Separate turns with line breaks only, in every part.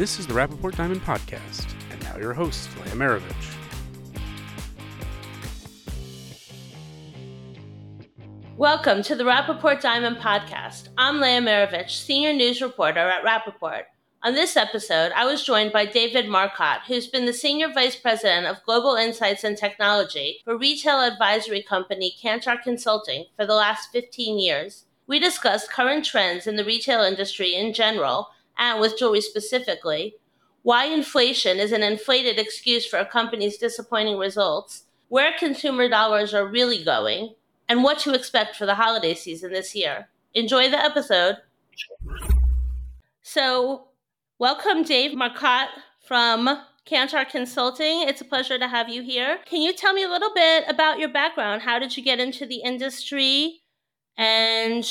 This is the Rapaport Diamond Podcast, and now your host, Leah Meirovich.
Welcome to the Rapaport Diamond Podcast. I'm Leah Meirovich, Senior News Reporter at Rapaport. On this episode, I was joined by David Marcotte, who's been the Senior Vice President of Global Insights and Technology for retail advisory company Kantar Consulting for the last 15 years. We discussed current trends in the retail industry in general, and with jewelry specifically, why inflation is an inflated excuse for a company's disappointing results, where consumer dollars are really going, and what to expect for the holiday season this year. Enjoy the episode. So, welcome, Dave Marcotte from Kantar Consulting. It's a pleasure to have you here. Can you tell me a little bit about your background? How did you get into the industry? And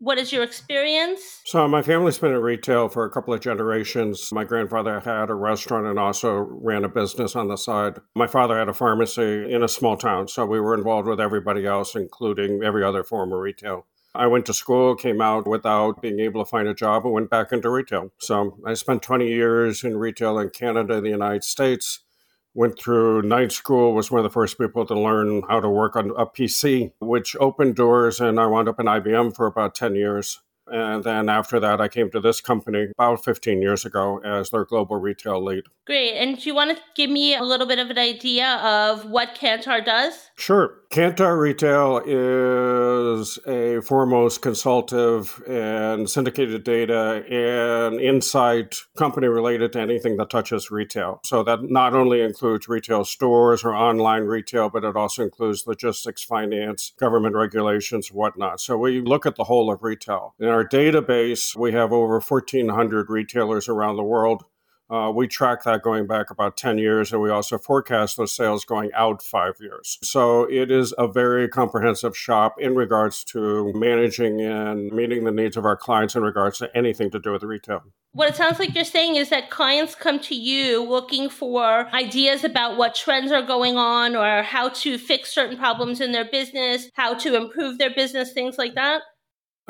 what is your experience?
So, my family's been in retail for a couple of generations. My grandfather had a restaurant and also ran a business on the side. My father had a pharmacy in a small town, so we were involved with everybody else, including every other form of retail. I went to school, came out without being able to find a job, and went back into retail. So, I spent 20 years in retail in Canada the United States went through night school was one of the first people to learn how to work on a pc which opened doors and i wound up in ibm for about 10 years and then after that, I came to this company about 15 years ago as their global retail lead.
Great. And do you want to give me a little bit of an idea of what Kantar does?
Sure. Kantar Retail is a foremost consultative and syndicated data and insight company related to anything that touches retail. So that not only includes retail stores or online retail, but it also includes logistics, finance, government regulations, whatnot. So we look at the whole of retail. In our database, we have over 1,400 retailers around the world. Uh, we track that going back about 10 years, and we also forecast those sales going out five years. So it is a very comprehensive shop in regards to managing and meeting the needs of our clients in regards to anything to do with retail.
What it sounds like you're saying is that clients come to you looking for ideas about what trends are going on or how to fix certain problems in their business, how to improve their business, things like that.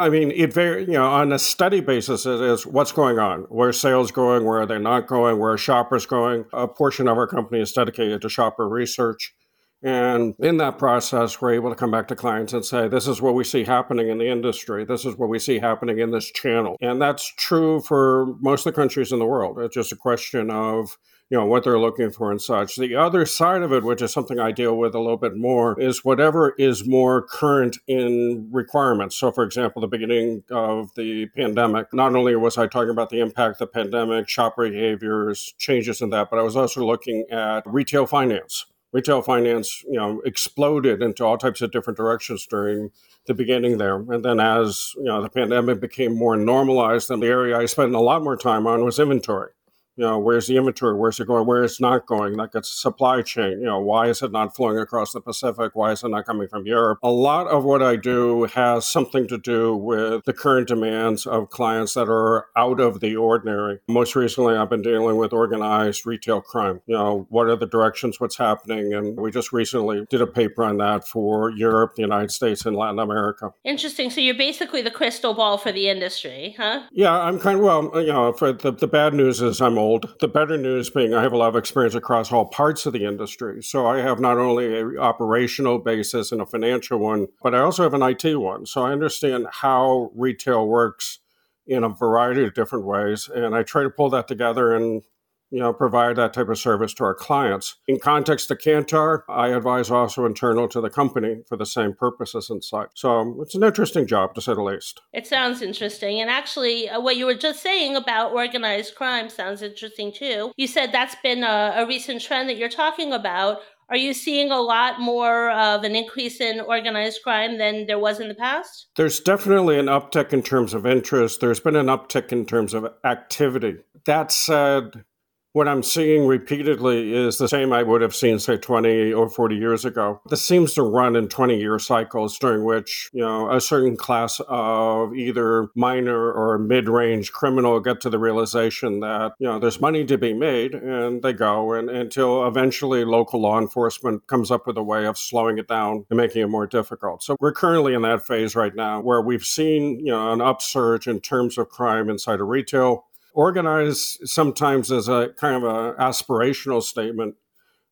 I mean, it very you know on a study basis, it is what's going on, where sales going, where are they not going, where are shoppers going. A portion of our company is dedicated to shopper research, and in that process, we're able to come back to clients and say, "This is what we see happening in the industry. This is what we see happening in this channel," and that's true for most of the countries in the world. It's just a question of you know what they're looking for and such. The other side of it, which is something I deal with a little bit more, is whatever is more current in requirements. So, for example, the beginning of the pandemic, not only was I talking about the impact of the pandemic, shop behaviors, changes in that, but I was also looking at retail finance. Retail finance, you know, exploded into all types of different directions during the beginning there. And then as, you know, the pandemic became more normalized, then the area I spent a lot more time on was inventory you know, where's the inventory? Where's it going? Where it's not going? Like it's supply chain. You know, why is it not flowing across the Pacific? Why is it not coming from Europe? A lot of what I do has something to do with the current demands of clients that are out of the ordinary. Most recently, I've been dealing with organized retail crime. You know, what are the directions? What's happening? And we just recently did a paper on that for Europe, the United States, and Latin America.
Interesting. So you're basically the crystal ball for the industry, huh?
Yeah, I'm kind of well. You know, for the the bad news is I'm old The better news being I have a lot of experience across all parts of the industry. So I have not only a operational basis and a financial one, but I also have an IT one. So I understand how retail works in a variety of different ways. And I try to pull that together and you know, provide that type of service to our clients. In context to Kantar, I advise also internal to the company for the same purposes and such. So it's an interesting job, to say the least.
It sounds interesting. And actually, uh, what you were just saying about organized crime sounds interesting too. You said that's been a, a recent trend that you're talking about. Are you seeing a lot more of an increase in organized crime than there was in the past?
There's definitely an uptick in terms of interest. There's been an uptick in terms of activity. That said, what I'm seeing repeatedly is the same I would have seen, say, 20 or 40 years ago. This seems to run in 20 year cycles during which, you know, a certain class of either minor or mid range criminal get to the realization that, you know, there's money to be made and they go and until eventually local law enforcement comes up with a way of slowing it down and making it more difficult. So we're currently in that phase right now where we've seen, you know, an upsurge in terms of crime inside of retail Organized sometimes as a kind of an aspirational statement,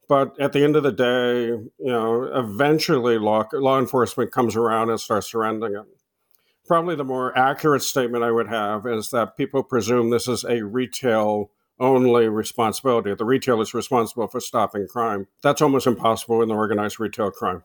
but at the end of the day, you know, eventually law, law enforcement comes around and starts surrendering it. Probably the more accurate statement I would have is that people presume this is a retail only responsibility. The retailer is responsible for stopping crime. That's almost impossible in the organized retail crime.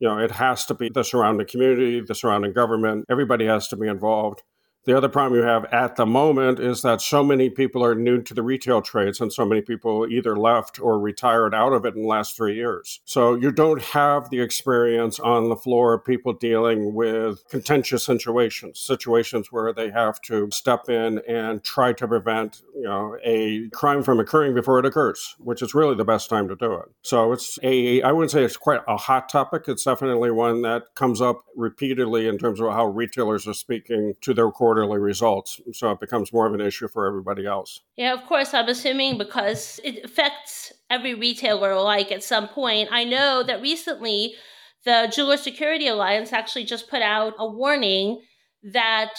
You know, it has to be the surrounding community, the surrounding government, everybody has to be involved. The other problem you have at the moment is that so many people are new to the retail trades and so many people either left or retired out of it in the last three years. So you don't have the experience on the floor of people dealing with contentious situations, situations where they have to step in and try to prevent, you know, a crime from occurring before it occurs, which is really the best time to do it. So it's a, I wouldn't say it's quite a hot topic. It's definitely one that comes up repeatedly in terms of how retailers are speaking to their core quarterly results. So it becomes more of an issue for everybody else.
Yeah, of course. I'm assuming because it affects every retailer alike at some point. I know that recently the Jeweler Security Alliance actually just put out a warning that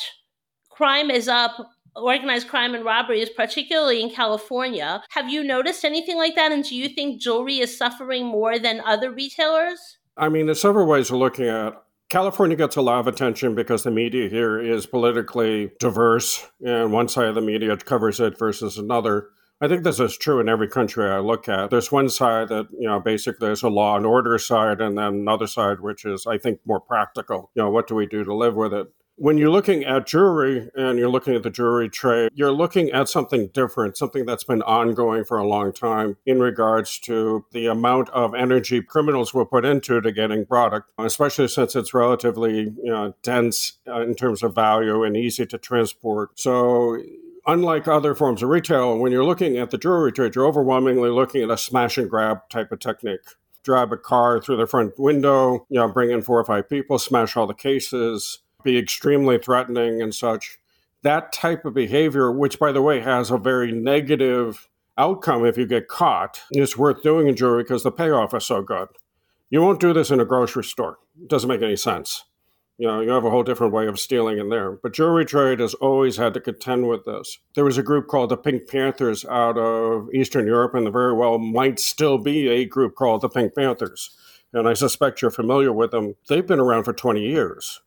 crime is up organized crime and robberies, particularly in California. Have you noticed anything like that? And do you think jewelry is suffering more than other retailers?
I mean, there's several ways of looking at California gets a lot of attention because the media here is politically diverse, and one side of the media covers it versus another. I think this is true in every country I look at. There's one side that, you know, basically there's a law and order side, and then another side which is, I think, more practical. You know, what do we do to live with it? When you're looking at jewelry and you're looking at the jewelry trade, you're looking at something different, something that's been ongoing for a long time in regards to the amount of energy criminals will put into to getting product, especially since it's relatively you know, dense uh, in terms of value and easy to transport. So unlike other forms of retail, when you're looking at the jewelry trade, you're overwhelmingly looking at a smash and grab type of technique. Drive a car through the front window, you know, bring in four or five people, smash all the cases, be extremely threatening and such. That type of behavior, which by the way has a very negative outcome if you get caught, is worth doing in jewelry because the payoff is so good. You won't do this in a grocery store. It doesn't make any sense. You know, you have a whole different way of stealing in there. But jewelry trade has always had to contend with this. There was a group called the Pink Panthers out of Eastern Europe, and there very well might still be a group called the Pink Panthers. And I suspect you're familiar with them. They've been around for 20 years.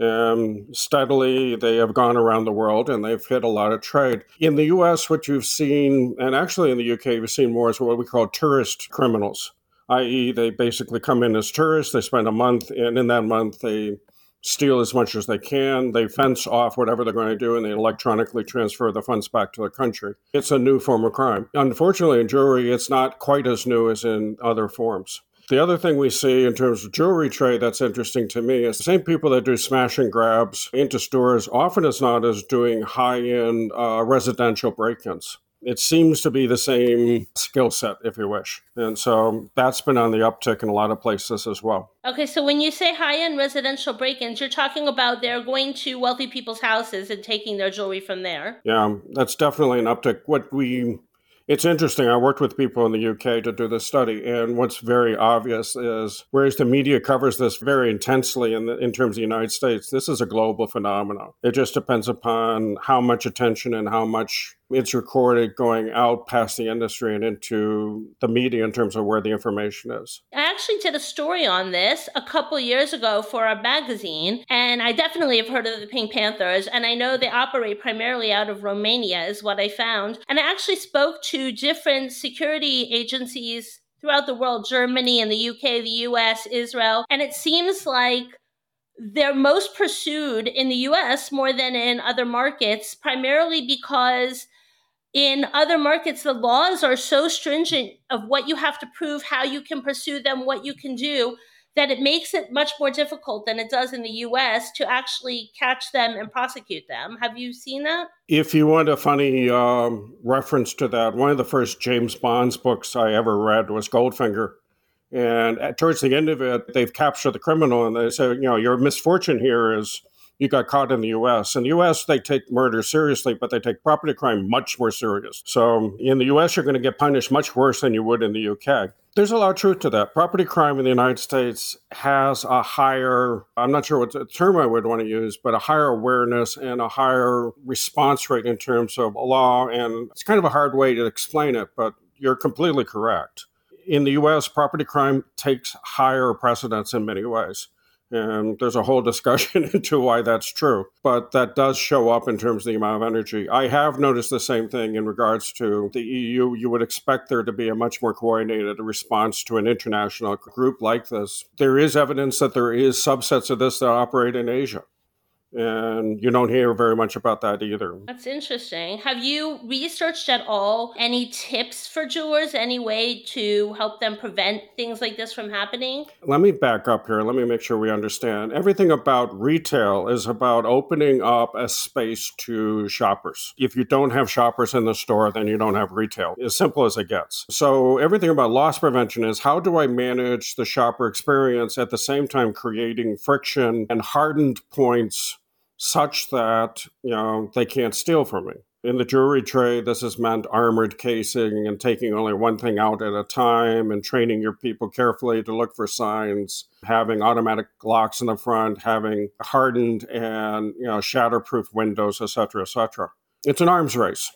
Um, steadily, they have gone around the world and they've hit a lot of trade. In the US, what you've seen, and actually in the UK, you've seen more is what we call tourist criminals, i.e., they basically come in as tourists, they spend a month, and in that month, they steal as much as they can. They fence off whatever they're going to do and they electronically transfer the funds back to their country. It's a new form of crime. Unfortunately, in jewelry, it's not quite as new as in other forms. The other thing we see in terms of jewelry trade that's interesting to me is the same people that do smash and grabs into stores often as not as doing high end uh, residential break ins. It seems to be the same skill set, if you wish. And so that's been on the uptick in a lot of places as well.
Okay, so when you say high end residential break ins, you're talking about they're going to wealthy people's houses and taking their jewelry from there.
Yeah, that's definitely an uptick. What we it's interesting. I worked with people in the UK to do this study, and what's very obvious is whereas the media covers this very intensely in, the, in terms of the United States, this is a global phenomenon. It just depends upon how much attention and how much it's recorded going out past the industry and into the media in terms of where the information is.
I actually did a story on this a couple years ago for a magazine, and I definitely have heard of the Pink Panthers, and I know they operate primarily out of Romania, is what I found. And I actually spoke to different security agencies throughout the world Germany and the UK, the US, Israel, and it seems like they're most pursued in the US more than in other markets, primarily because in other markets, the laws are so stringent of what you have to prove, how you can pursue them, what you can do, that it makes it much more difficult than it does in the US to actually catch them and prosecute them. Have you seen that?
If you want a funny um, reference to that, one of the first James Bond's books I ever read was Goldfinger. And at, towards the end of it, they've captured the criminal and they say, you know, your misfortune here is you got caught in the US. In the US, they take murder seriously, but they take property crime much more serious. So in the US, you're going to get punished much worse than you would in the UK. There's a lot of truth to that. Property crime in the United States has a higher, I'm not sure what term I would want to use, but a higher awareness and a higher response rate in terms of law. And it's kind of a hard way to explain it, but you're completely correct. In the US, property crime takes higher precedence in many ways. And there's a whole discussion into why that's true. But that does show up in terms of the amount of energy. I have noticed the same thing in regards to the EU. You would expect there to be a much more coordinated response to an international group like this. There is evidence that there is subsets of this that operate in Asia and you don't hear very much about that either.
That's interesting. Have you researched at all any tips for jewelers, any way to help them prevent things like this from happening?
Let me back up here. Let me make sure we understand. Everything about retail is about opening up a space to shoppers. If you don't have shoppers in the store, then you don't have retail. As simple as it gets. So everything about loss prevention is how do I manage the shopper experience at the same time creating friction and hardened points such that you know they can't steal from me. In the jewelry trade, this has meant armored casing and taking only one thing out at a time and training your people carefully to look for signs, having automatic locks in the front, having hardened and you know shatterproof windows, etc., etc. It's an arms race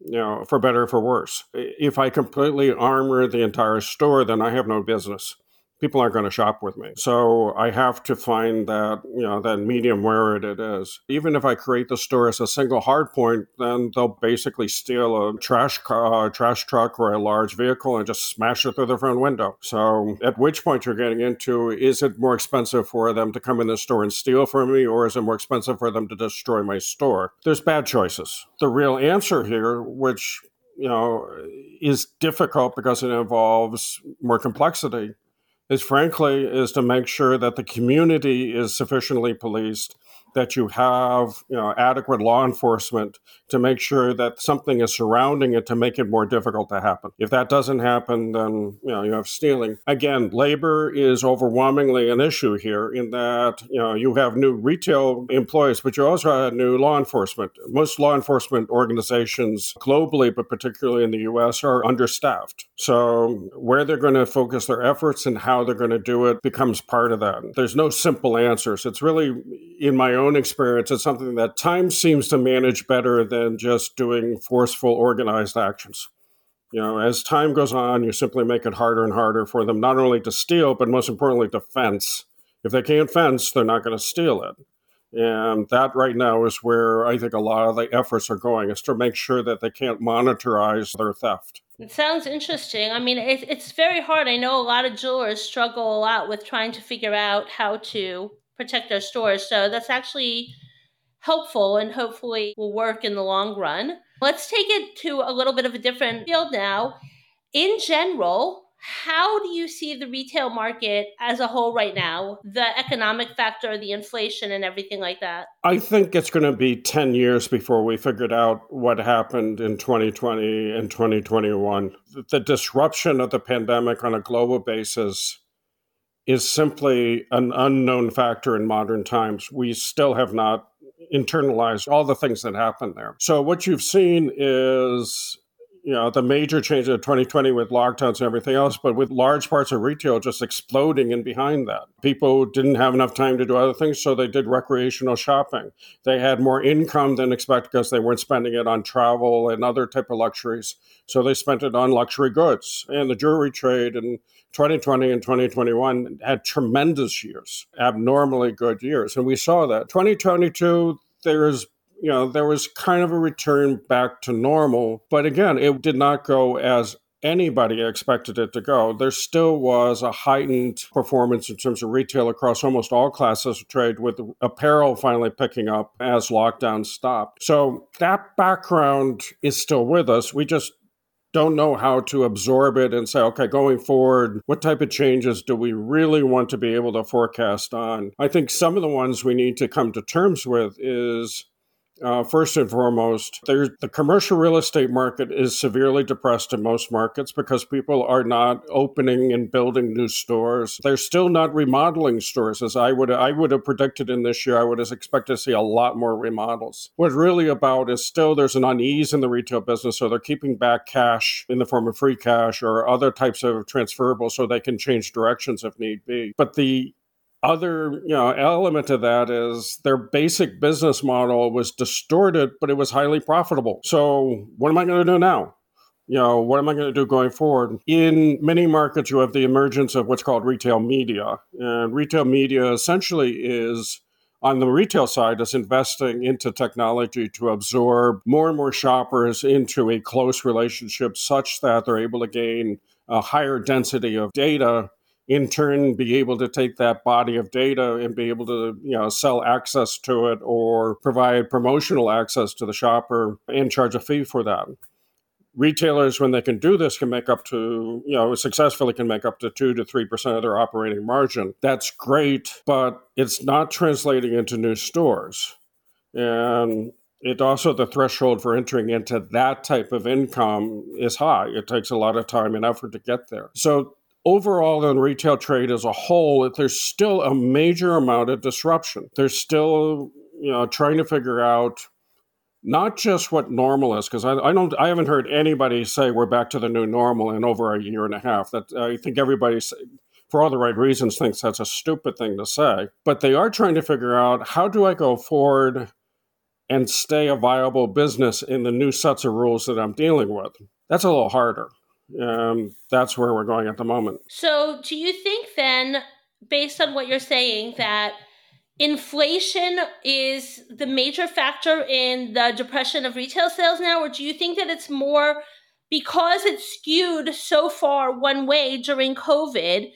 you know, for better or for worse. If I completely armor the entire store, then I have no business people aren't going to shop with me. So I have to find that, you know, that medium where it is. Even if I create the store as a single hard point, then they'll basically steal a trash car, a uh, trash truck or a large vehicle and just smash it through the front window. So at which point you're getting into, is it more expensive for them to come in the store and steal from me or is it more expensive for them to destroy my store? There's bad choices. The real answer here, which you know, is difficult because it involves more complexity is frankly is to make sure that the community is sufficiently policed that you have you know adequate law enforcement to make sure that something is surrounding it to make it more difficult to happen. If that doesn't happen, then you know you have stealing. Again, labor is overwhelmingly an issue here in that you know you have new retail employees, but you also have new law enforcement. Most law enforcement organizations globally, but particularly in the U.S., are understaffed. So where they're going to focus their efforts and how they're going to do it becomes part of that. There's no simple answers. It's really in my own experience, it's something that time seems to manage better than just doing forceful, organized actions. You know, as time goes on, you simply make it harder and harder for them not only to steal, but most importantly, to fence. If they can't fence, they're not going to steal it. And that right now is where I think a lot of the efforts are going, is to make sure that they can't monitorize their theft.
It sounds interesting. I mean, it, it's very hard. I know a lot of jewelers struggle a lot with trying to figure out how to protect their stores. So that's actually helpful and hopefully will work in the long run. Let's take it to a little bit of a different field now. In general, how do you see the retail market as a whole right now? The economic factor, the inflation, and everything like that?
I think it's going to be 10 years before we figured out what happened in 2020 and 2021. The disruption of the pandemic on a global basis is simply an unknown factor in modern times. We still have not internalized all the things that happened there. So what you've seen is you know the major change of 2020 with lockdowns and everything else but with large parts of retail just exploding in behind that. People didn't have enough time to do other things so they did recreational shopping. They had more income than expected because they weren't spending it on travel and other type of luxuries so they spent it on luxury goods. And the jewelry trade in 2020 and 2021 had tremendous years abnormally good years and we saw that. 2022 there's you know, there was kind of a return back to normal. But again, it did not go as anybody expected it to go. There still was a heightened performance in terms of retail across almost all classes of trade, with apparel finally picking up as lockdown stopped. So that background is still with us. We just don't know how to absorb it and say, okay, going forward, what type of changes do we really want to be able to forecast on? I think some of the ones we need to come to terms with is Uh, first and foremost, the commercial real estate market is severely depressed in most markets because people are not opening and building new stores. They're still not remodeling stores, as I would I would have predicted in this year. I would have expected to see a lot more remodels. What's really about is still there's an unease in the retail business, so they're keeping back cash in the form of free cash or other types of transferable, so they can change directions if need be. But the other you know element of that is their basic business model was distorted but it was highly profitable. So what am i going to do now? You know what am i going to do going forward? In many markets you have the emergence of what's called retail media and retail media essentially is on the retail side is investing into technology to absorb more and more shoppers into a close relationship such that they're able to gain a higher density of data in turn be able to take that body of data and be able to you know sell access to it or provide promotional access to the shopper and charge a fee for that. Retailers when they can do this can make up to you know successfully can make up to 2 to 3% of their operating margin. That's great but it's not translating into new stores. And it also the threshold for entering into that type of income is high. It takes a lot of time and effort to get there. So overall in retail trade as a whole, there's still a major amount of disruption. There's still, you know, trying to figure out not just what normal is, because I, I, don't, I haven't heard anybody say we're back to the new normal in over a year and a half. That I think everybody, for all the right reasons, thinks that's a stupid thing to say. But they are trying to figure out how do I go forward and stay a viable business in the new sets of rules that I'm dealing with. That's a little harder um, that's where we're going at the moment.
So, do you think then, based on what you're saying, that inflation is the major factor in the depression of retail sales now, or do you think that it's more because it skewed so far one way during COVID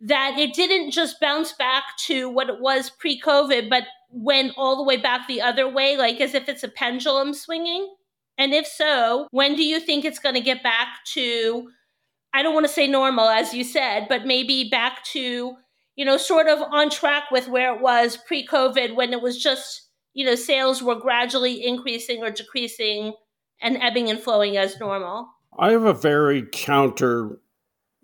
that it didn't just bounce back to what it was pre COVID, but went all the way back the other way, like as if it's a pendulum swinging? And if so, when do you think it's going to get back to, I don't want to say normal, as you said, but maybe back to, you know, sort of on track with where it was pre COVID when it was just, you know, sales were gradually increasing or decreasing and ebbing and flowing as normal?
I have a very counter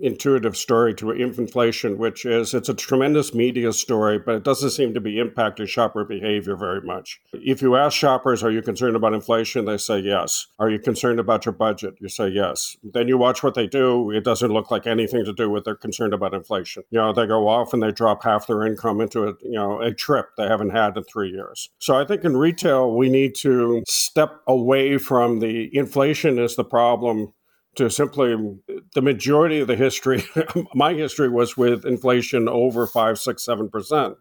intuitive story to inflation, which is it's a tremendous media story, but it doesn't seem to be impacting shopper behavior very much. If you ask shoppers, are you concerned about inflation? They say yes. Are you concerned about your budget? You say yes. Then you watch what they do. It doesn't look like anything to do with they're concerned about inflation. You know, they go off and they drop half their income into a, you know, a trip they haven't had in three years. So I think in retail, we need to step away from the inflation is the problem to simply the majority of the history, my history was with inflation over five, six, seven percent.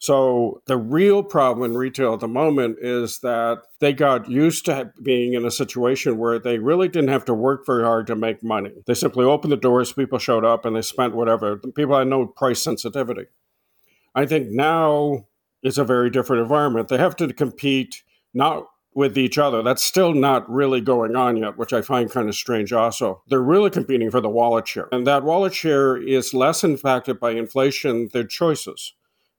So the real problem in retail at the moment is that they got used to being in a situation where they really didn't have to work very hard to make money. They simply opened the doors, people showed up, and they spent whatever. People had no price sensitivity. I think now it's a very different environment. They have to compete not with each other. That's still not really going on yet, which I find kind of strange also. They're really competing for the wallet share. And that wallet share is less impacted by inflation than choices.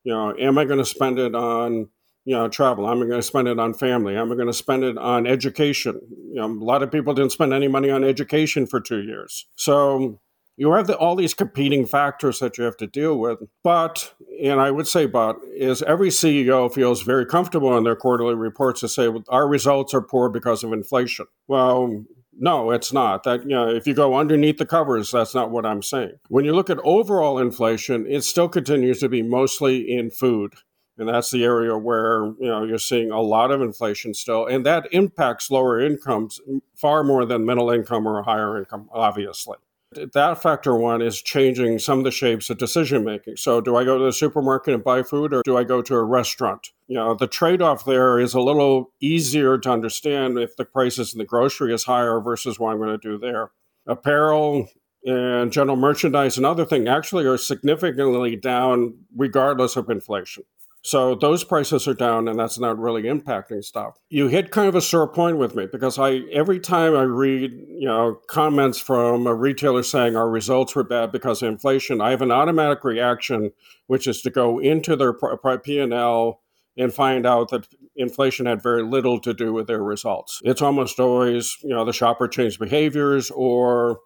You know, am I going to spend it on you know, travel. I'm I going to spend it on family? I'm I going to spend it on education? You know, a lot of people didn't spend any money on education for two years. So you have the, all these competing factors that you have to deal with. But, and I would say, but, is every CEO feels very comfortable in their quarterly reports to say well, our results are poor because of inflation. Well, no, it's not. That you know, if you go underneath the covers, that's not what I'm saying. When you look at overall inflation, it still continues to be mostly in food. And that's the area where you know you're seeing a lot of inflation still, and that impacts lower incomes far more than middle income or higher income, obviously. That factor one is changing some of the shapes of decision making. So, do I go to the supermarket and buy food or do I go to a restaurant? You know, the trade off there is a little easier to understand if the prices in the grocery is higher versus what I'm going to do there. Apparel and general merchandise and other things actually are significantly down regardless of inflation. So those prices are down, and that's not really impacting stuff. You hit kind of a sore point with me because I every time I read you know comments from a retailer saying our results were bad because of inflation, I have an automatic reaction, which is to go into their P and L and find out that inflation had very little to do with their results. It's almost always, you know, the shopper changed behaviors or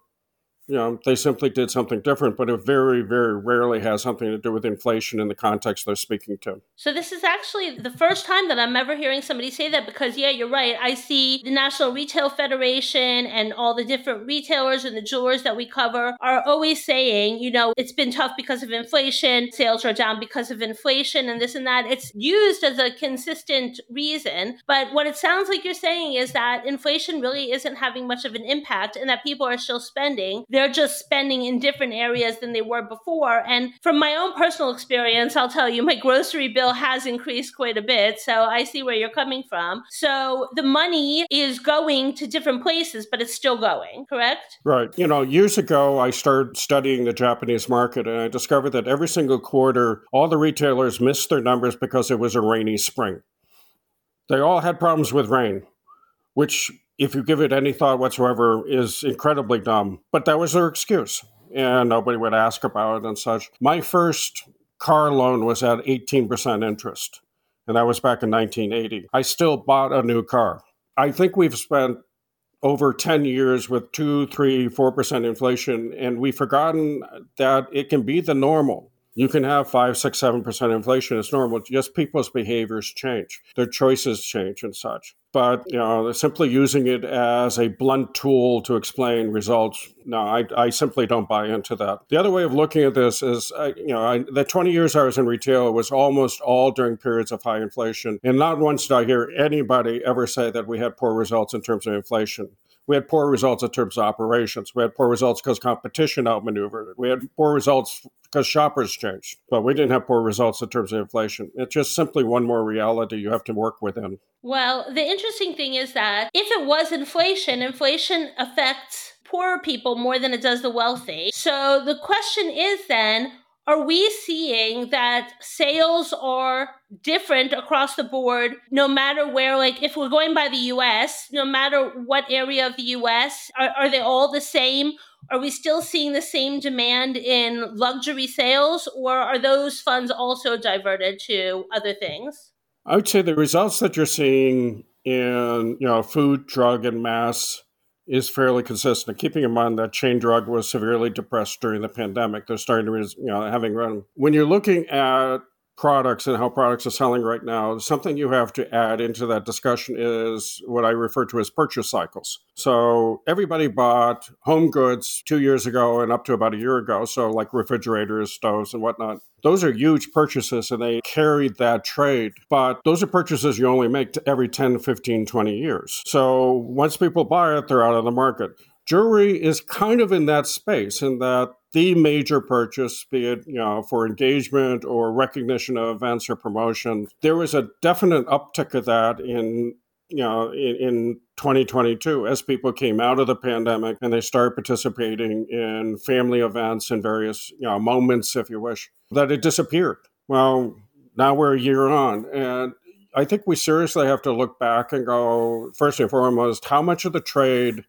you know, they simply did something different, but it very, very rarely has something to do with inflation in the context they're speaking to.
So, this is actually the first time that I'm ever hearing somebody say that because, yeah, you're right. I see the National Retail Federation and all the different retailers and the jewelers that we cover are always saying, you know, it's been tough because of inflation, sales are down because of inflation, and this and that. It's used as a consistent reason. But what it sounds like you're saying is that inflation really isn't having much of an impact and that people are still spending they're just spending in different areas than they were before. And from my own personal experience, I'll tell you, my grocery bill has increased quite a bit. So I see where you're coming from. So the money is going to different places, but it's still going, correct?
Right. You know, years ago, I started studying the Japanese market and I discovered that every single quarter, all the retailers missed their numbers because it was a rainy spring. They all had problems with rain, which if you give it any thought whatsoever, is incredibly dumb. But that was their excuse, and nobody would ask about it and such. My first car loan was at 18% interest, and that was back in 1980. I still bought a new car. I think we've spent over 10 years with 2, 3, 4% inflation, and we've forgotten that it can be the normal. You can have five, six, seven percent inflation. It's normal. Just people's behaviors change, their choices change, and such. But you know, they're simply using it as a blunt tool to explain results, no, I, I simply don't buy into that. The other way of looking at this is, you know, I, the 20 years I was in retail was almost all during periods of high inflation, and not once did I hear anybody ever say that we had poor results in terms of inflation. We had poor results in terms of operations. We had poor results because competition outmaneuvered. We had poor results because shoppers changed. But we didn't have poor results in terms of inflation. It's just simply one more reality you have to work within.
Well, the interesting thing is that if it was inflation, inflation affects poorer people more than it does the wealthy. So the question is then, are we seeing that sales are different across the board no matter where like if we're going by the us no matter what area of the us are, are they all the same? Are we still seeing the same demand in luxury sales or are those funds also diverted to other things?
I would say the results that you're seeing in you know food drug and mass is fairly consistent. Keeping in mind that chain drug was severely depressed during the pandemic, they're starting to, you know, having run. When you're looking at products and how products are selling right now, something you have to add into that discussion is what I refer to as purchase cycles. So everybody bought home goods two years ago and up to about a year ago. So like refrigerators, stoves, and whatnot. Those are huge purchases and they carried that trade. But those are purchases you only make every 10, 15, 20 years. So once people buy it, they're out of the market. Jewelry is kind of in that space in that the major purchase, be it you know for engagement or recognition of events or promotion, there was a definite uptick of that in you know in, in 2022 as people came out of the pandemic and they started participating in family events and various you know moments, if you wish, that it disappeared. Well, now we're a year on, and I think we seriously have to look back and go first and foremost, how much of the trade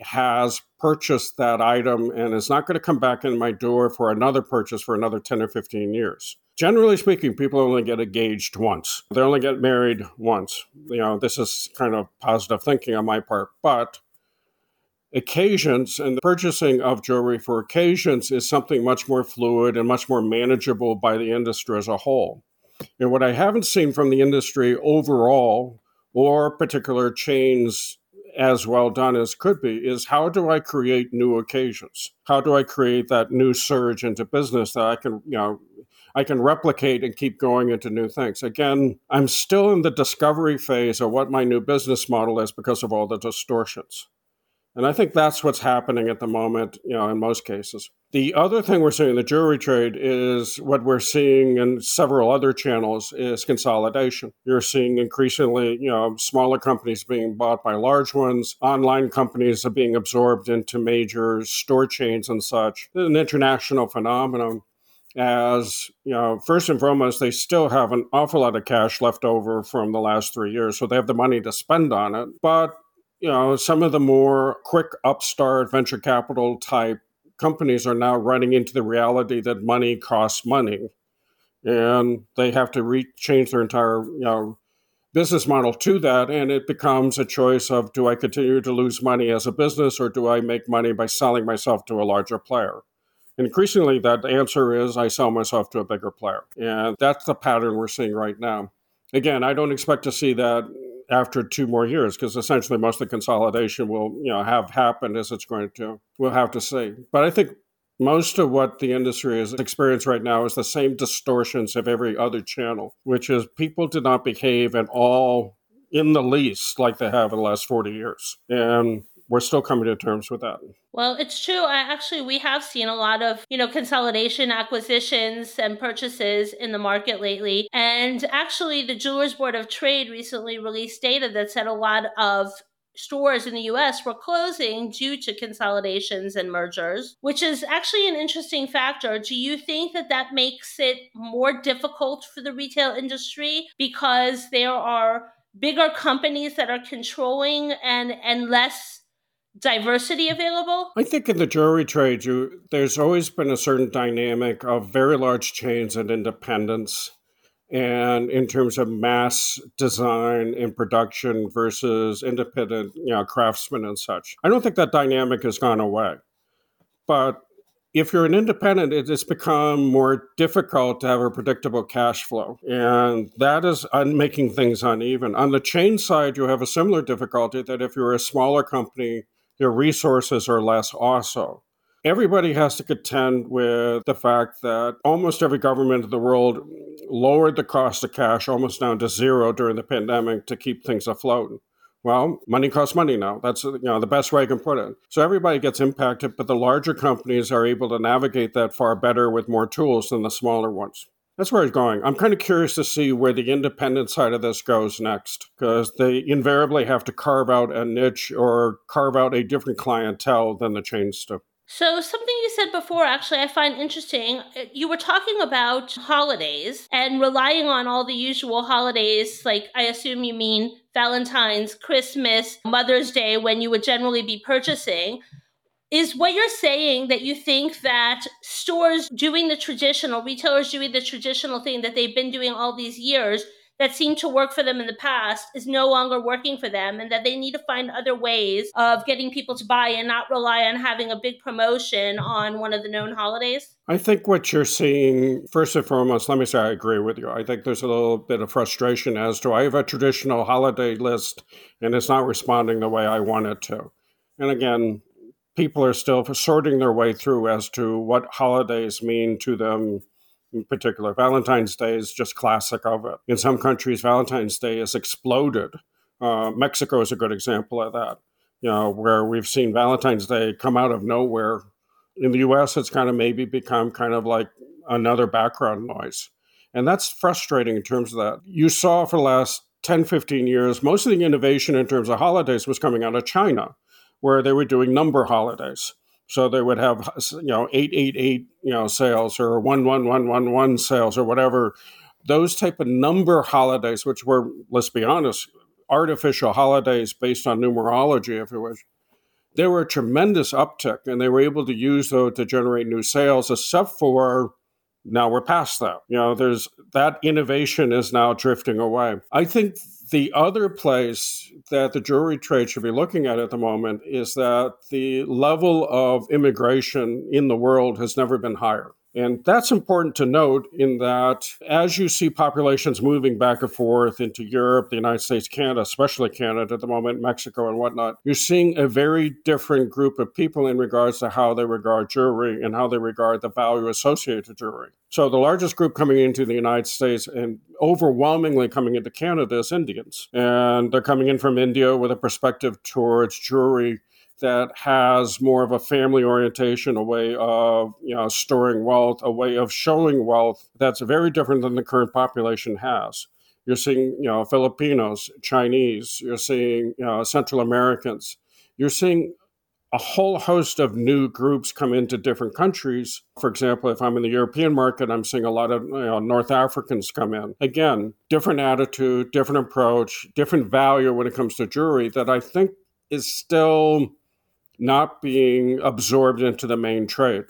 has purchased that item and is not going to come back in my door for another purchase for another 10 or 15 years. Generally speaking, people only get engaged once. They only get married once. You know, this is kind of positive thinking on my part, but occasions and the purchasing of jewelry for occasions is something much more fluid and much more manageable by the industry as a whole. And what I haven't seen from the industry overall or particular chains as well done as could be is how do I create new occasions? How do I create that new surge into business that I can, you know, I can replicate and keep going into new things. Again, I'm still in the discovery phase of what my new business model is because of all the distortions. And I think that's what's happening at the moment, you know, in most cases. The other thing we're seeing in the jewelry trade is what we're seeing in several other channels is consolidation. You're seeing increasingly, you know, smaller companies being bought by large ones, online companies are being absorbed into major store chains and such. It's an international phenomenon as you know first and foremost they still have an awful lot of cash left over from the last three years so they have the money to spend on it but you know, some of the more quick upstart venture capital type companies are now running into the reality that money costs money. And they have to re- change their entire you know business model to that and it becomes a choice of do i continue to lose money as a business or do i make money by selling myself to a larger player? Increasingly that answer is i sell myself to a bigger player. And that's the pattern we're seeing right now. Again i don't expect to see that after two more years because essentially most of the consolidation will you know have happened as it's going to we'll have to see but i think most of what the industry is experiencing right now is the same distortions of every other channel, which is people did not behave at all in the least like they have in the last 40 years. And we're still coming to terms with that.
Well, it's true. I actually we have seen a lot of, you know, consolidation, acquisitions and purchases in the market lately. And actually the Jewelers Board of Trade recently released data that said a lot of stores in the US were closing due to consolidations and mergers, which is actually an interesting factor. Do you think that that makes it more difficult for the retail industry because there are bigger companies that are controlling and and less diversity available?
I think in the jewelry trade, you, there's always been a certain dynamic of very large chains and independents and in terms of mass design and production versus independent you know craftsmen and such. I don't think that dynamic has gone away. But if you're an independent it has become more difficult to have a predictable cash flow and that is making things uneven. On the chain side you have a similar difficulty that if you're a smaller company your resources are less also Everybody has to contend with the fact that almost every government in the world lowered the cost of cash almost down to zero during the pandemic to keep things afloat. Well, money costs money now. That's you know the best way I can put it. So everybody gets impacted, but the larger companies are able to navigate that far better with more tools than the smaller ones. That's where it's going. I'm kind of curious to see where the independent side of this goes next, because they invariably have to carve out a niche or carve out a different clientele than the chains do.
So, something you said before, actually, I find interesting. Uh, you were talking about holidays and relying on all the usual holidays, like I assume you mean Valentine's, Christmas, Mother's Day, when you would generally be purchasing. Is what you're saying that you think that stores doing the traditional, retailers doing the traditional thing that they've been doing all these years, that seemed to work for them in the past is no longer working for them and that they need to find other ways of getting people to buy and not rely on having a big promotion on one of the known holidays?
I think what you're seeing, first and foremost, let me say I agree with you. I think there's a little bit of frustration as to I have a traditional holiday list and it's not responding the way I want it to. And again, people are still sorting their way through as to what holidays mean to them in particular. Valentine's Day is just classic of it. In some countries, Valentine's Day has exploded. Uh, Mexico is a good example of that. You know, where we've seen Valentine's Day come out of nowhere. In the U.S., it's kind of maybe become kind of like another background noise, and that's frustrating in terms of that. You saw for the last 10, 15 years, most of the innovation in terms of holidays was coming out of China, where they were doing number holidays. So they would have, you know, 888, you know, sales or 11111 sales or whatever. Those type of number holidays, which were, let's be honest, artificial holidays based on numerology, if you wish, they were a tremendous uptick and they were able to use those to generate new sales, except for now we're past that. You know, there's that innovation is now drifting away. I think the other place that the jewelry trade should be looking at at the moment is that the level of immigration in the world has never been higher. And that's important to note in that as you see populations moving back and forth into Europe, the United States, Canada, especially Canada at the moment, Mexico and whatnot, you're seeing a very different group of people in regards to how they regard jewelry and how they regard the value associated to jewelry. So the largest group coming into the United States and overwhelmingly coming into Canada is Indians. And they're coming in from India with a perspective towards jewelry that has more of a family orientation, a way of you know storing wealth, a way of showing wealth that's very different than the current population has. You're seeing you know Filipinos, Chinese, you're seeing you know, Central Americans, you're seeing a whole host of new groups come into different countries. For example, if I'm in the European market, I'm seeing a lot of you know, North Africans come in. Again, different attitude, different approach, different value when it comes to jewelry that I think is still not being absorbed into the main trade.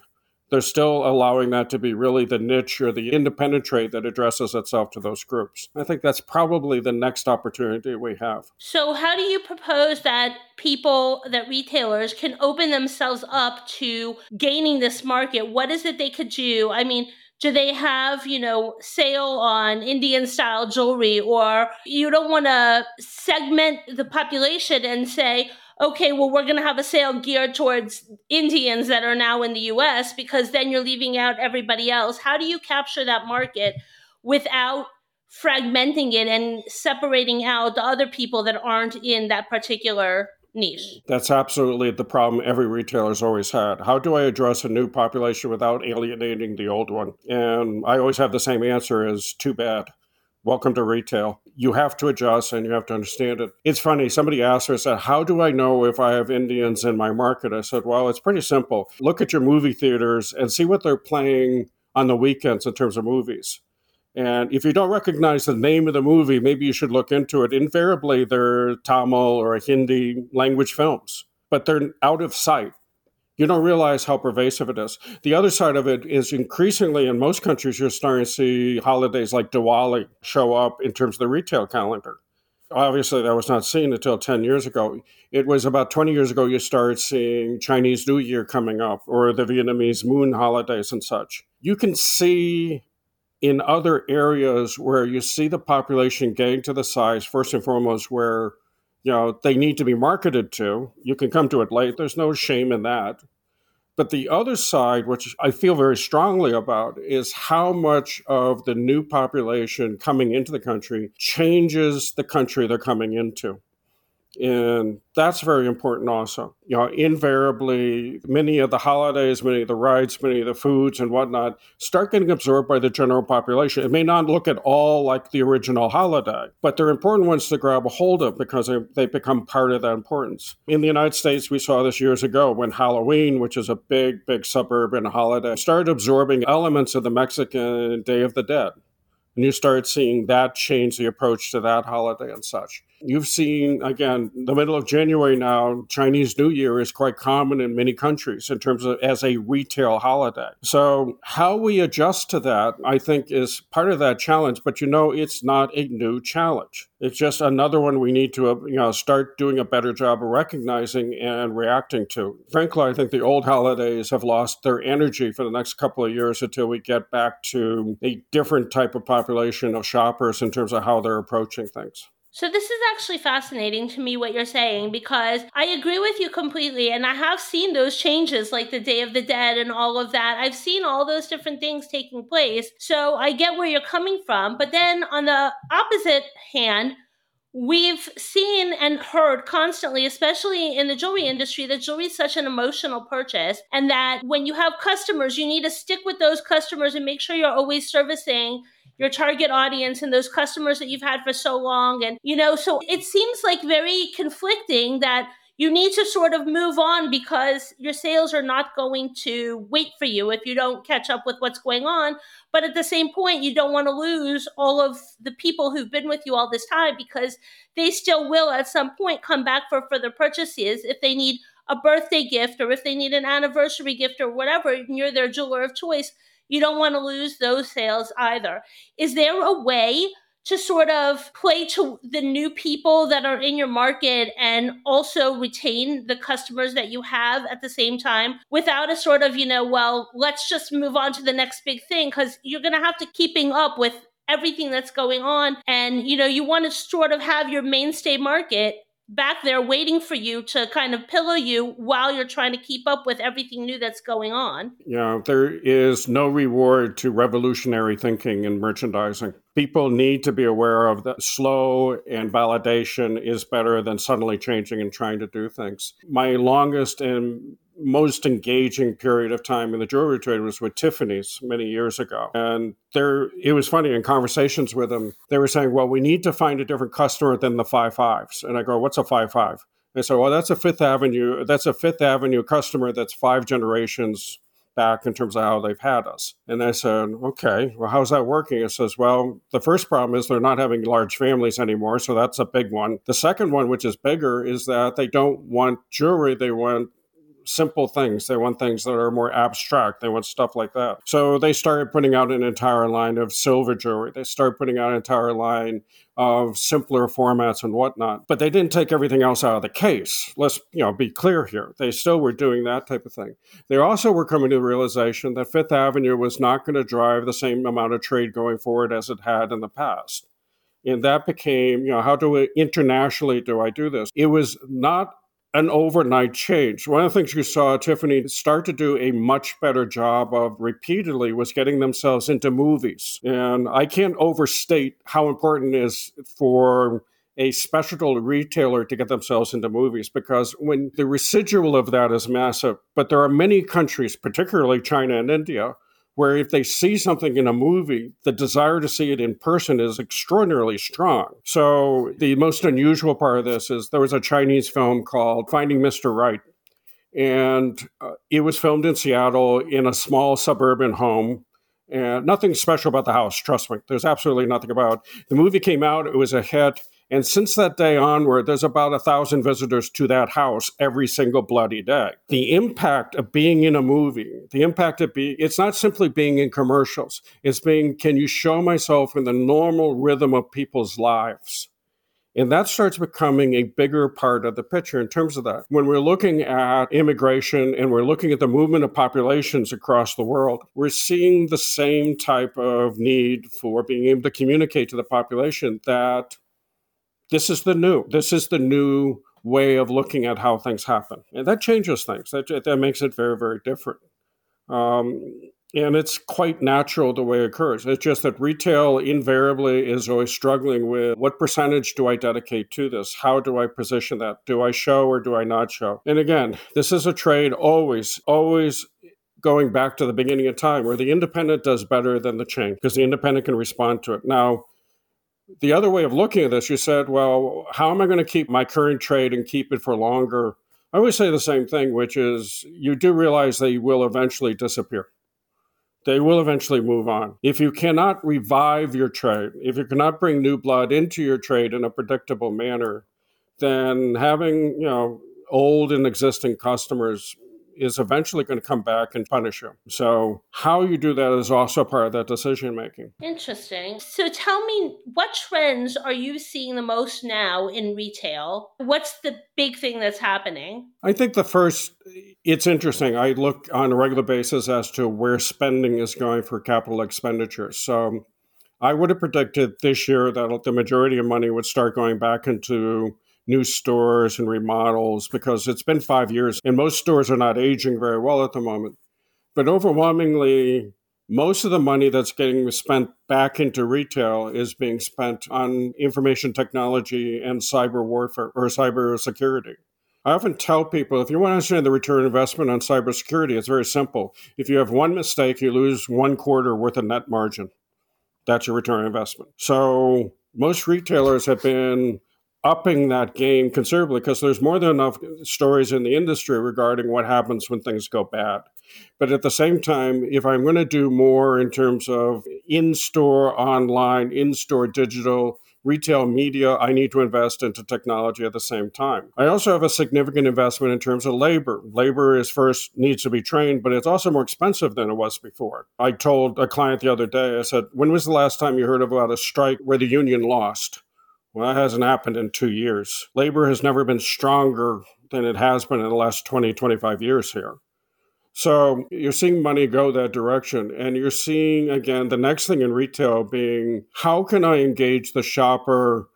they're still allowing that to be really the niche or the independent trade that addresses itself to those groups. I think that's probably the next opportunity we have.
So, how do you propose that people, that retailers can open themselves up to gaining this market? What is it they could do? I mean, do they have you know sale on indian style jewelry or you don't want to segment the population and say okay, well, we're going to have a sale geared towards Indians that are now in the US because then you're leaving out everybody else. How do you capture that market without fragmenting it and separating out the other people that aren't in that particular niche?
That's absolutely the problem every retailer's always had. How do I address a new population without alienating the old one? And I always have the same answer as too bad welcome to retail. You have to adjust and you have to understand it. It's funny, somebody asked us, How do I know if I have Indians in my market? I said, Well, it's pretty simple. Look at your movie theaters and see what they're playing on the weekends in terms of movies. And if you don't recognize the name of the movie, maybe you should look into it. Invariably, they're Tamil or Hindi language films, but they're out of sight you don't realize how pervasive it is. The other side of it is increasingly in most countries, you're starting to see holidays like Diwali show up in terms of the retail calendar. Obviously, that was not seen until 10 years ago. It was about 20 years ago you started seeing Chinese New Year coming up or the Vietnamese moon holidays and such. You can see in other areas where you see the population getting to the size, first and foremost, where you know they need to be marketed to. You can come to it late. There's no shame in that. But the other side which i feel very strongly about is how much of the new population coming into the country changes the country they're coming into and that's very important also. You know, invariably, many of the holidays, many of the rides, many of the foods and whatnot start getting absorbed by the general population. It may not look at all like the original holiday, but they're important ones to grab a hold of because they, they become part of that importance. In the United States, we saw this years ago when Halloween, which is a big, big suburban holiday, started absorbing elements of the Mexican Day of the Dead. And you start seeing that change the approach to that holiday and such. You've seen, again, the middle of January now, Chinese New Year is quite common in many countries in terms of as a retail holiday. So, how we adjust to that, I think, is part of that challenge. But you know, it's not a new challenge. It's just another one we need to, uh, you know, start doing a better job of recognizing and reacting to. Frankly, I think the old holidays have lost their energy for the next couple of years until we get back to a different type of population of shoppers in terms of how they're approaching things.
So, this is actually fascinating to me what you're saying because I agree with you completely. And I have seen those changes, like the Day of the Dead and all of that. I've seen all those different things taking place. So, I get where you're coming from. But then on the opposite hand, we've seen and heard constantly, especially in the jewelry industry, that jewelry is such an emotional purchase. And that when you have customers, you need to stick with those customers and make sure you're always servicing your target audience and those customers that you've had for so long. And, you know, so it seems like very conflicting that you need to sort of move on because your sales are not going to wait for you if you don't catch up with what's going on. But at the same point, you don't want to lose all of the people who've been with you all this time because they still will at some point come back for further purchases if they need a birthday gift or if they need an anniversary gift or whatever, and you're their jeweler of choice you don't want to lose those sales either. Is there a way to sort of play to the new people that are in your market and also retain the customers that you have at the same time without a sort of, you know, well, let's just move on to the next big thing because you're going to have to keeping up with everything that's going on and you know you want to sort of have your mainstay market back there waiting for you to kind of pillow you while you're trying to keep up with everything new that's going on.
Yeah, there is no reward to revolutionary thinking in merchandising. People need to be aware of that slow and validation is better than suddenly changing and trying to do things. My longest and most engaging period of time in the jewelry trade was with Tiffany's many years ago. And there, it was funny in conversations with them, they were saying, well, we need to find a different customer than the five fives. And I go, what's a five five? They said, well, that's a Fifth Avenue, that's a Fifth Avenue customer that's five generations back in terms of how they've had us. And I said, okay, well, how's that working? It says, well, the first problem is they're not having large families anymore. So that's a big one. The second one, which is bigger, is that they don't want jewelry. They want simple things. They want things that are more abstract. They want stuff like that. So they started putting out an entire line of silver jewelry. They started putting out an entire line of simpler formats and whatnot. But they didn't take everything else out of the case. Let's you know be clear here. They still were doing that type of thing. They also were coming to the realization that Fifth Avenue was not going to drive the same amount of trade going forward as it had in the past. And that became, you know, how do we internationally do I do this? It was not an overnight change. One of the things you saw Tiffany start to do a much better job of repeatedly was getting themselves into movies. And I can't overstate how important it is for a specialty retailer to get themselves into movies because when the residual of that is massive, but there are many countries, particularly China and India, where if they see something in a movie, the desire to see it in person is extraordinarily strong. So the most unusual part of this is there was a Chinese film called Finding Mr. Right. And uh, it was filmed in Seattle in a small suburban home. And nothing special about the house, trust me. There's absolutely nothing about it. The movie came out, it was a hit. And since that day onward, there's about a thousand visitors to that house every single bloody day. The impact of being in a movie, the impact of being, it's not simply being in commercials, it's being, can you show myself in the normal rhythm of people's lives? And that starts becoming a bigger part of the picture in terms of that. When we're looking at immigration and we're looking at the movement of populations across the world, we're seeing the same type of need for being able to communicate to the population that this is the new. This is the new way of looking at how things happen, and that changes things. That that makes it very very different. Um, and it's quite natural the way it occurs. It's just that retail invariably is always struggling with what percentage do I dedicate to this? How do I position that? Do I show or do I not show? And again, this is a trade always, always going back to the beginning of time where the independent does better than the chain because the independent can respond to it. Now, the other way of looking at this, you said, well, how am I going to keep my current trade and keep it for longer? I always say the same thing, which is you do realize they will eventually disappear. They will eventually move on. If you cannot revive your trade, if you cannot bring new blood into your trade in a predictable manner, then having, you know, old and existing customers is eventually going to come back and punish you. So, how you do that is also part of that decision making.
Interesting. So, tell me what trends are you seeing the most now in retail? What's the big thing that's happening?
I think the first, it's interesting. I look on a regular basis as to where spending is going for capital expenditures. So, I would have predicted this year that the majority of money would start going back into new stores and remodels because it's been five years and most stores are not aging very well at the moment. But overwhelmingly, most of the money that's getting spent back into retail is being spent on information technology and cyber warfare or cyber security. I often tell people if you want to understand the return investment on cybersecurity, it's very simple. If you have one mistake, you lose one quarter worth of net margin. That's your return investment. So most retailers have been upping that game considerably because there's more than enough stories in the industry regarding what happens when things go bad. But at the same time, if I'm going to do more in terms of in store, online, in store digital, retail media, I need to invest into technology at the same time. I also have a significant investment in terms of labor. Labor is first needs to be trained, but it's also more expensive than it was before. I told a client the other day, I said, When was the last time you heard about a strike where the union lost? Well, that hasn't happened in two years. Labor has never been stronger than it has been in the last 20, 25 years here. So you're seeing money go that direction. And you're seeing, again, the next thing in retail being how can I engage the shopper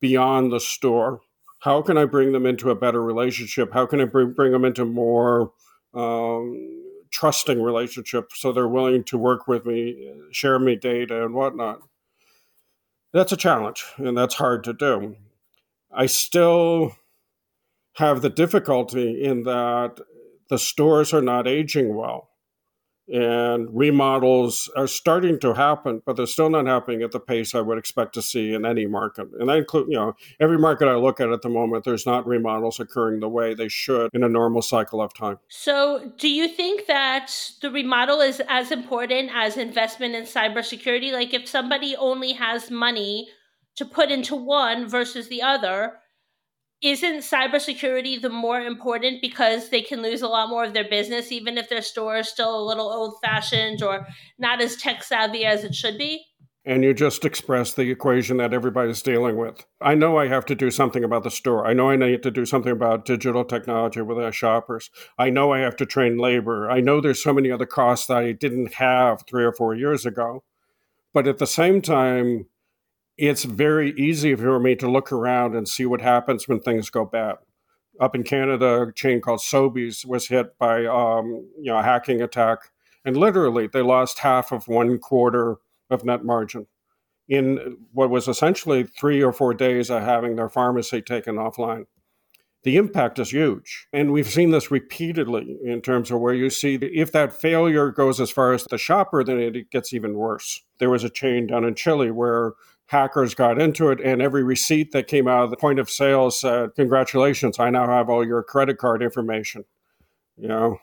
beyond the store? How can I bring them into a better relationship? How can I bring, bring them into more um, trusting relationship so they're willing to work with me, share me data and whatnot? That's a challenge and that's hard to do. I still have the difficulty in that the stores are not aging well and remodels are starting to happen, but they're still not happening at the pace I would expect to see in any market. And I include, you know, every market I look at at the moment, there's not remodels occurring the way they should in a normal cycle of time.
So, do you think that the remodel is as important as investment in cybersecurity? Like, if somebody only has money to put into one versus the other, isn't cybersecurity the more important because they can lose a lot more of their business even if their store is still a little old fashioned or not as tech savvy as it should be?
and you just express the equation that everybody's dealing with. I know I have to do something about the store. I know I need to do something about digital technology with our shoppers. I know I have to train labor. I know there's so many other costs that I didn't have three or four years ago. But at the same time, it's very easy for me to look around and see what happens when things go bad. Up in Canada, a chain called Sobeys was hit by um, you know a hacking attack, and literally they lost half of one quarter of net margin in what was essentially three or four days of having their pharmacy taken offline. The impact is huge. And we've seen this repeatedly in terms of where you see if that failure goes as far as the shopper, then it gets even worse. There was a chain down in Chile where hackers got into it, and every receipt that came out of the point of sale said, Congratulations, I now have all your credit card information. You know,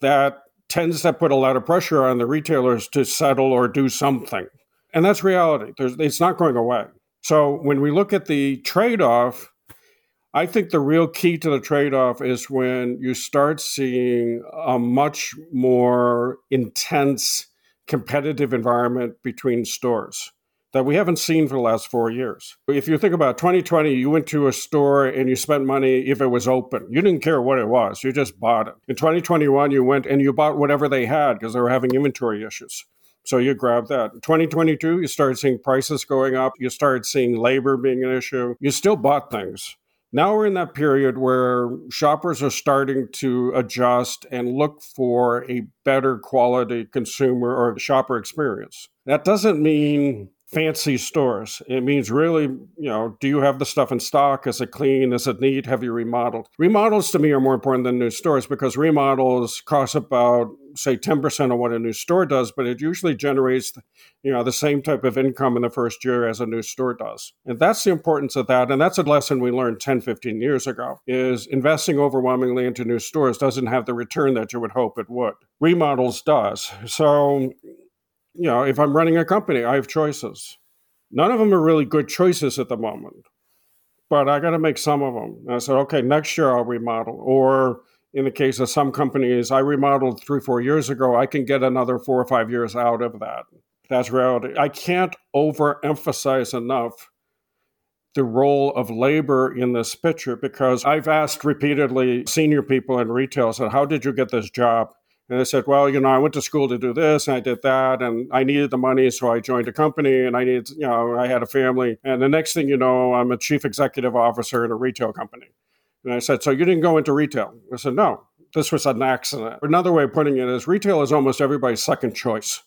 that tends to put a lot of pressure on the retailers to settle or do something. And that's reality. There's, it's not going away. So when we look at the trade off, I think the real key to the trade off is when you start seeing a much more intense competitive environment between stores that we haven't seen for the last four years. If you think about 2020, you went to a store and you spent money if it was open. You didn't care what it was, you just bought it. In 2021, you went and you bought whatever they had because they were having inventory issues. So you grabbed that. In 2022, you started seeing prices going up. You started seeing labor being an issue. You still bought things. Now we're in that period where shoppers are starting to adjust and look for a better quality consumer or shopper experience. That doesn't mean fancy stores. It means really, you know, do you have the stuff in stock? Is it clean? Is it neat? Have you remodeled? Remodels to me are more important than new stores because remodels cost about, say, 10% of what a new store does, but it usually generates, you know, the same type of income in the first year as a new store does. And that's the importance of that. And that's a lesson we learned 10, 15 years ago is investing overwhelmingly into new stores doesn't have the return that you would hope it would. Remodels does. So you know, if I'm running a company, I have choices. None of them are really good choices at the moment, but I got to make some of them. And I said, okay, next year I'll remodel. Or in the case of some companies, I remodeled three, four years ago. I can get another four or five years out of that. That's reality. I can't overemphasize enough the role of labor in this picture because I've asked repeatedly senior people in retail, said, How did you get this job? And I said, well, you know, I went to school to do this and I did that and I needed the money. So I joined a company and I needed, you know, I had a family. And the next thing you know, I'm a chief executive officer in a retail company. And I said, so you didn't go into retail? I said, no, this was an accident. Another way of putting it is retail is almost everybody's second choice.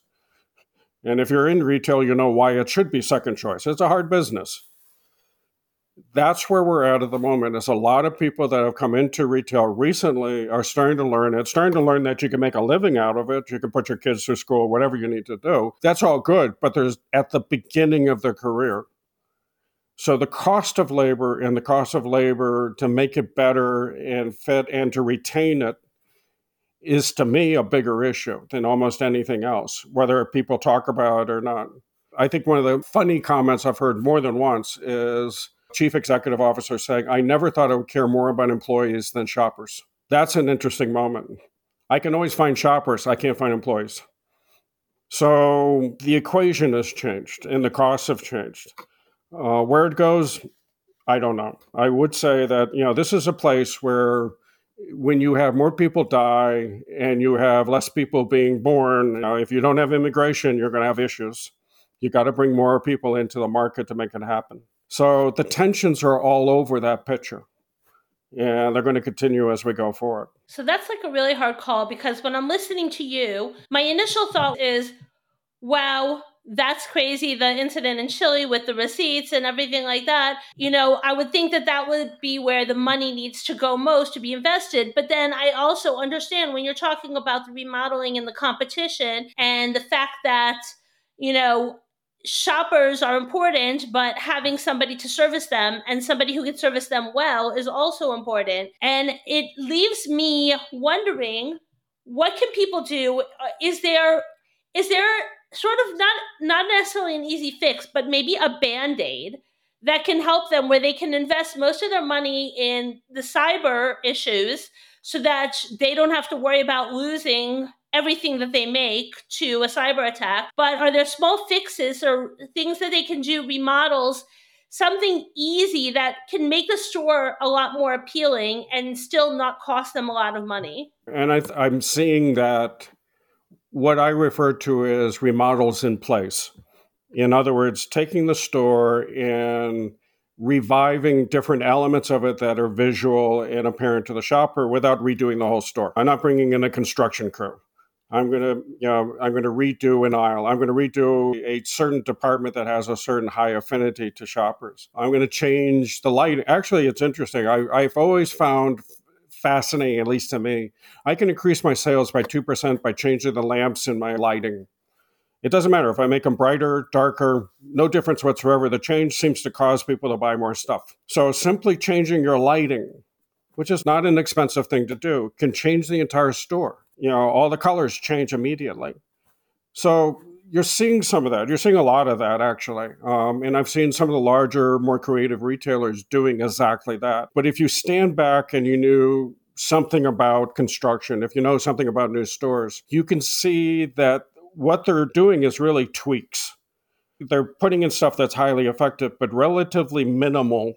And if you're in retail, you know why it should be second choice. It's a hard business that's where we're at at the moment is a lot of people that have come into retail recently are starting to learn it starting to learn that you can make a living out of it. You can put your kids through school whatever you need to do. That's all good but there's at the beginning of their career. So the cost of labor and the cost of labor to make it better and fit and to retain it is to me a bigger issue than almost anything else whether people talk about it or not. I think one of the funny comments i've heard more than once is chief executive officer saying, I never thought I would care more about employees than shoppers. That's an interesting moment. I can always find shoppers, I can't find employees. So the equation has changed and the costs have changed. Uh, where it goes, I don't know. I would say that, you know, this is a place where when you have more people die and you have less people being born, you know, if you don't have immigration, you're going to have issues. You got to bring more people into the market to make it happen. So the tensions are all over that picture. And they're going to continue as we go forward.
So that's like a really hard call because when I'm listening to you, my initial thought is, wow, that's crazy. The incident in Chile with the receipts and everything like that. You know, I would think that that would be where the money needs to go most to be invested. But then I also understand when you're talking about the remodeling and the competition and the fact that, you know, shoppers are important, but having somebody to service them and somebody who can service them well is also important. And it leaves me wondering what can people do? Uh, is there is there sort of not not necessarily an easy fix, but maybe a band-aid that can help them where they can invest most of their money in the cyber issues so that they don't have to worry about losing everything that they make to a cyber attack. But are there small fixes or things that they can do, remodels, something easy that can make the store a lot more appealing and still not cost them a lot of money?
And I am seeing that what I refer to as remodels in place. In other words, taking the store and reviving different elements of it that are visual and apparent to the shopper without redoing the whole store. I'm not bringing in a construction crew. I'm going to, you know, I'm going to redo an aisle. I'm going to redo a certain department that has a certain high affinity to shoppers. I'm going to change the light. Actually, it's interesting. I, I've always found fascinating, at least to me. I can increase my sales by 2% by changing the lamps in my lighting. It doesn't matter if I make them brighter, darker, no difference whatsoever. The change seems to cause people to buy more stuff. So simply changing your lighting, which is not an expensive thing to do, can change the entire store. You know, all the colors change immediately. So you're seeing some of that. You're seeing a lot of that actually. Um, and I've seen some of the larger, more creative retailers doing exactly that. But if you stand back and you knew something about construction, if you know something about new stores, you can see that what they're doing is really tweaks. They're putting in stuff that's highly effective, but relatively minimal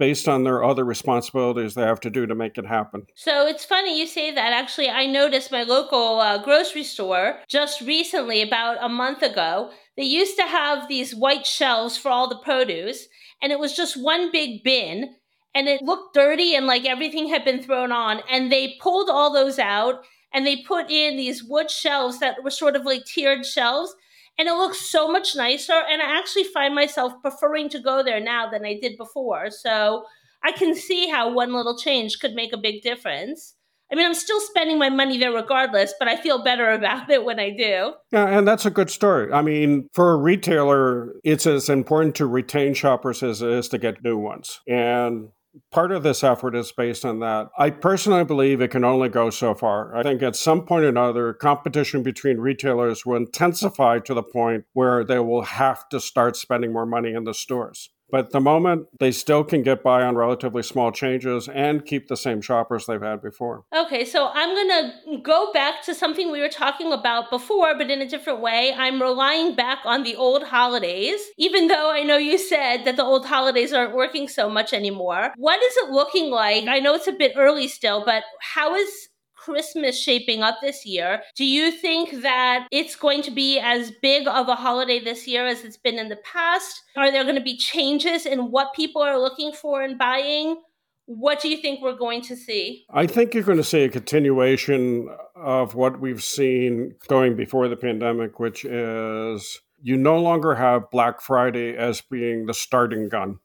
based on their other responsibilities they have to do to make it happen.
So it's funny you say that. Actually, I noticed my local uh, grocery store just recently, about a month ago, they used to have these white shelves for all the produce, and it was just one big bin, and it looked dirty and like everything had been thrown on. And they pulled all those out and they put in these wood shelves that were sort of like tiered shelves and it looks so much nicer and i actually find myself preferring to go there now than i did before so i can see how one little change could make a big difference I mean, I'm still spending my money there regardless, but I feel better about it when I do.
Yeah, and that's a good story. I mean, for a retailer, it's as important to retain shoppers as it is to get new ones. And part of this effort is based on that. I personally believe it can only go so far. I think at some point or another, competition between retailers will intensify to the point where they will have to start spending more money in the stores. But at the moment, they still can get by on relatively small changes and keep the same shoppers they've had before.
Okay, so I'm going to go back to something we were talking about before, but in a different way. I'm relying back on the old holidays, even though I know you said that the old holidays aren't working so much anymore. What is it looking like? I know it's a bit early still, but how is Christmas shaping up this year. Do you think that it's going to be as big of a holiday this year as it's been in the past? Are there going to be changes in what people are looking for and buying? What do you think we're going to see?
I think you're going to see a continuation of what we've seen going before the pandemic, which is you no longer have Black Friday as being the starting gun.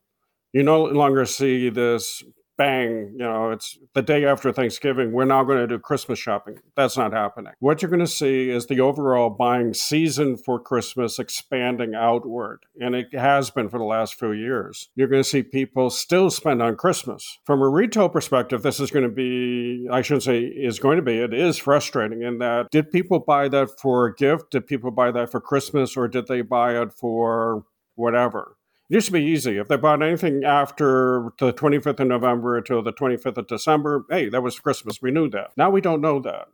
You no longer see this bang, you know, it's the day after Thanksgiving, we're now going to do Christmas shopping. That's not happening. What you're going to see is the overall buying season for Christmas expanding outward, and it has been for the last few years. You're going to see people still spend on Christmas. From a retail perspective, this is going to be, I shouldn't say is going to be, it is frustrating in that did people buy that for a gift? Did people buy that for Christmas, or did they buy it for whatever? It used to be easy. If they bought anything after the 25th of November until the 25th of December, hey, that was Christmas. We knew that. Now we don't know that.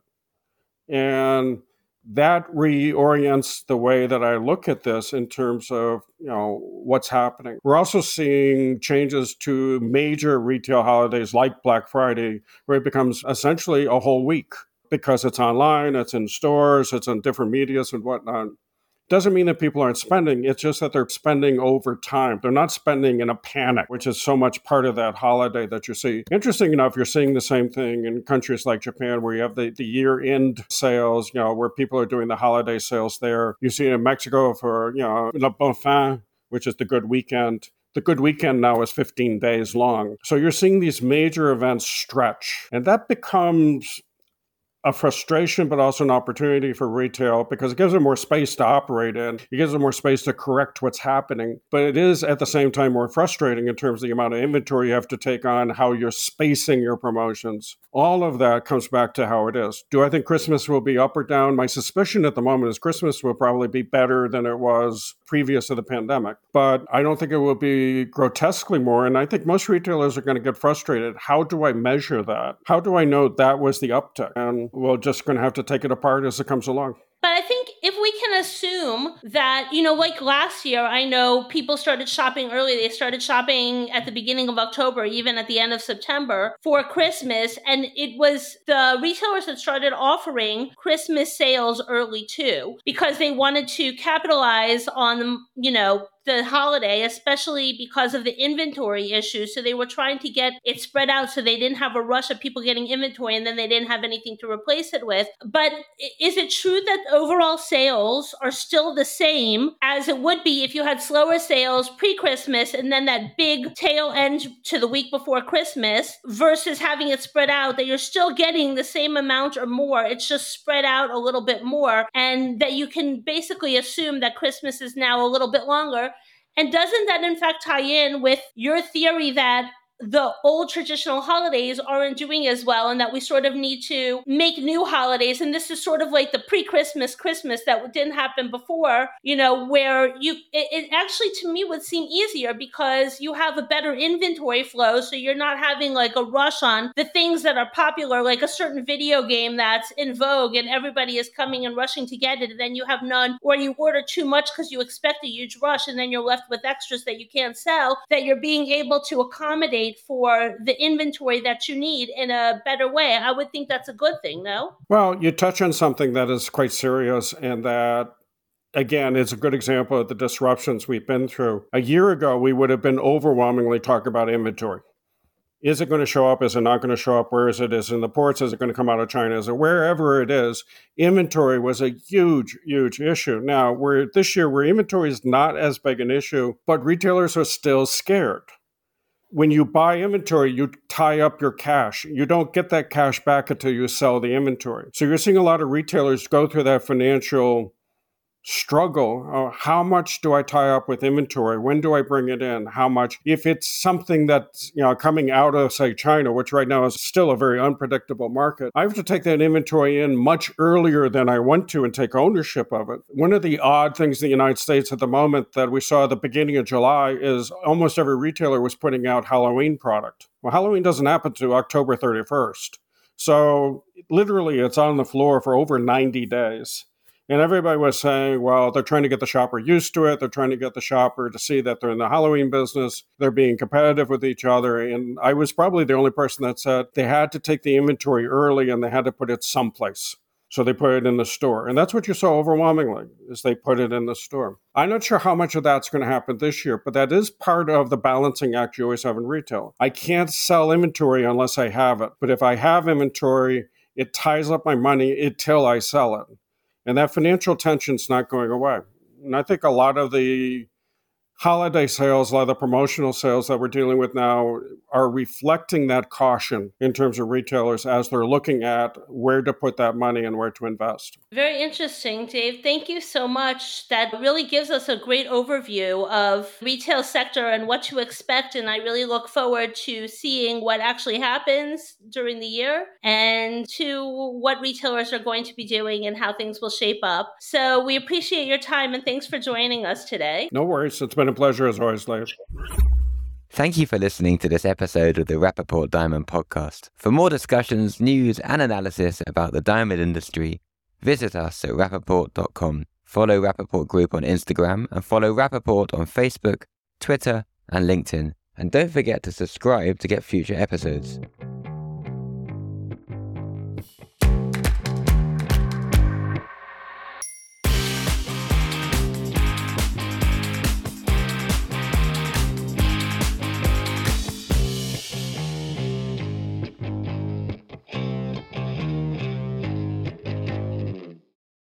And that reorients the way that I look at this in terms of, you know, what's happening. We're also seeing changes to major retail holidays like Black Friday, where it becomes essentially a whole week because it's online, it's in stores, it's on different medias and whatnot. Doesn't mean that people aren't spending. It's just that they're spending over time. They're not spending in a panic, which is so much part of that holiday that you see. Interesting enough, you're seeing the same thing in countries like Japan where you have the, the year end sales, you know, where people are doing the holiday sales there. You see it in Mexico for, you know, El Buen Fin, which is the good weekend. The good weekend now is 15 days long. So you're seeing these major events stretch, and that becomes a frustration, but also an opportunity for retail because it gives them more space to operate in. It gives them more space to correct what's happening. But it is at the same time more frustrating in terms of the amount of inventory you have to take on, how you're spacing your promotions. All of that comes back to how it is. Do I think Christmas will be up or down? My suspicion at the moment is Christmas will probably be better than it was previous to the pandemic. But I don't think it will be grotesquely more. And I think most retailers are going to get frustrated. How do I measure that? How do I know that was the uptick? And we're just going to have to take it apart as it comes along.
But I think if we can assume that, you know, like last year, I know people started shopping early. They started shopping at the beginning of October, even at the end of September for Christmas. And it was the retailers that started offering Christmas sales early too, because they wanted to capitalize on, you know, the holiday, especially because of the inventory issues. So they were trying to get it spread out so they didn't have a rush of people getting inventory and then they didn't have anything to replace it with. But is it true that overall sales are still the same as it would be if you had slower sales pre Christmas and then that big tail end to the week before Christmas versus having it spread out, that you're still getting the same amount or more? It's just spread out a little bit more, and that you can basically assume that Christmas is now a little bit longer and doesn't that, in fact, tie in with your theory that the old traditional holidays aren't doing as well and that we sort of need to make new holidays. And this is sort of like the pre-christmas christmas that didn't happen before you know where you it, it, actually to me would seem easier because you have a better inventory flow. So you're not having like a rush on the things that are popular like a certain video game that's in vogue and everybody is coming and rushing to get it. And then you have none or you order too much because you expect a huge rush and then you're left with extras that you can't sell that you're being able to accommodate for the inventory that you need in a better way. I would think that's a good thing, no?
Well, you touch on something that is quite serious and that again, is a good example of the disruptions we've been through. A year ago, we would have been overwhelmingly talking about inventory. Is it going to show up? Is it not going to show up? Where is it? Is it in the ports? Is it going to come out of China? Is it wherever it is? Inventory was a huge, huge issue. Now, we're this year where inventory is not as big an issue, but retailers are still scared when you buy inventory, you tie up your cash. You don't get that cash back until you sell the inventory. So you're seeing a lot of retailers go through that financial struggle. Uh, how much do I tie up with inventory? When do I bring it in? How much? If it's something that's you know coming out of say China, which right now is still a very unpredictable market, I have to take that inventory in much earlier than I want to and take ownership of it. One of the odd things in the United States at the moment that we saw at the beginning of July is almost every retailer was putting out Halloween product. Well, Halloween doesn't happen to October 31st. So literally it's on the floor for over 90 days. And everybody was saying, well, they're trying to get the shopper used to it. They're trying to get the shopper to see that they're in the Halloween business. They're being competitive with each other. And I was probably the only person that said they had to take the inventory early and they had to put it someplace. So they put it in the store. And that's what you saw overwhelmingly is they put it in the store. I'm not sure how much of that's going to happen this year, but that is part of the balancing act you always have in retail. I can't sell inventory unless I have it. But if I have inventory, it ties up my money until I sell it. And that financial tension's not going away. And I think a lot of the holiday sales, a lot of the promotional sales that we're dealing with now are reflecting that caution in terms of retailers as they're looking at where to put that money and where to invest.
Very interesting, Dave. Thank you so much. That really gives us a great overview of retail sector and what to expect and I really look forward to seeing what actually happens during the year and to what retailers are going to be doing and how things will shape up. So we appreciate your time and thanks for joining us today.
No worries. It's been a pleasure as always, Leah.
Thank you for listening to this episode of the Rapaport Diamond Podcast. For more discussions, news, and analysis about the diamond industry, visit us at rapaport.com. Follow Rapaport Group on Instagram and follow Rapaport on Facebook, Twitter, and LinkedIn. And don't forget to subscribe to get future episodes.